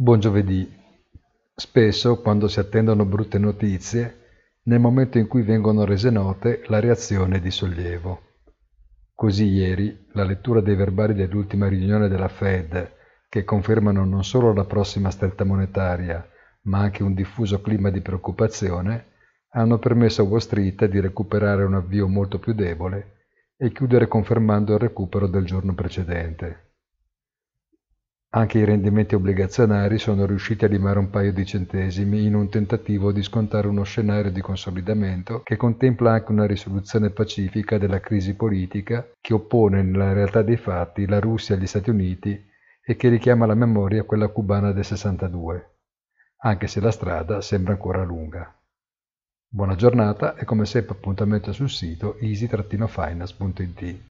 Buon giovedì. Spesso, quando si attendono brutte notizie, nel momento in cui vengono rese note, la reazione è di sollievo. Così ieri, la lettura dei verbali dell'ultima riunione della Fed, che confermano non solo la prossima stretta monetaria, ma anche un diffuso clima di preoccupazione, hanno permesso a Wall Street di recuperare un avvio molto più debole e chiudere confermando il recupero del giorno precedente. Anche i rendimenti obbligazionari sono riusciti a limare un paio di centesimi in un tentativo di scontare uno scenario di consolidamento che contempla anche una risoluzione pacifica della crisi politica che oppone nella realtà dei fatti la Russia agli Stati Uniti e che richiama alla memoria quella cubana del 62, anche se la strada sembra ancora lunga. Buona giornata e come sempre appuntamento sul sito easy-finance.it.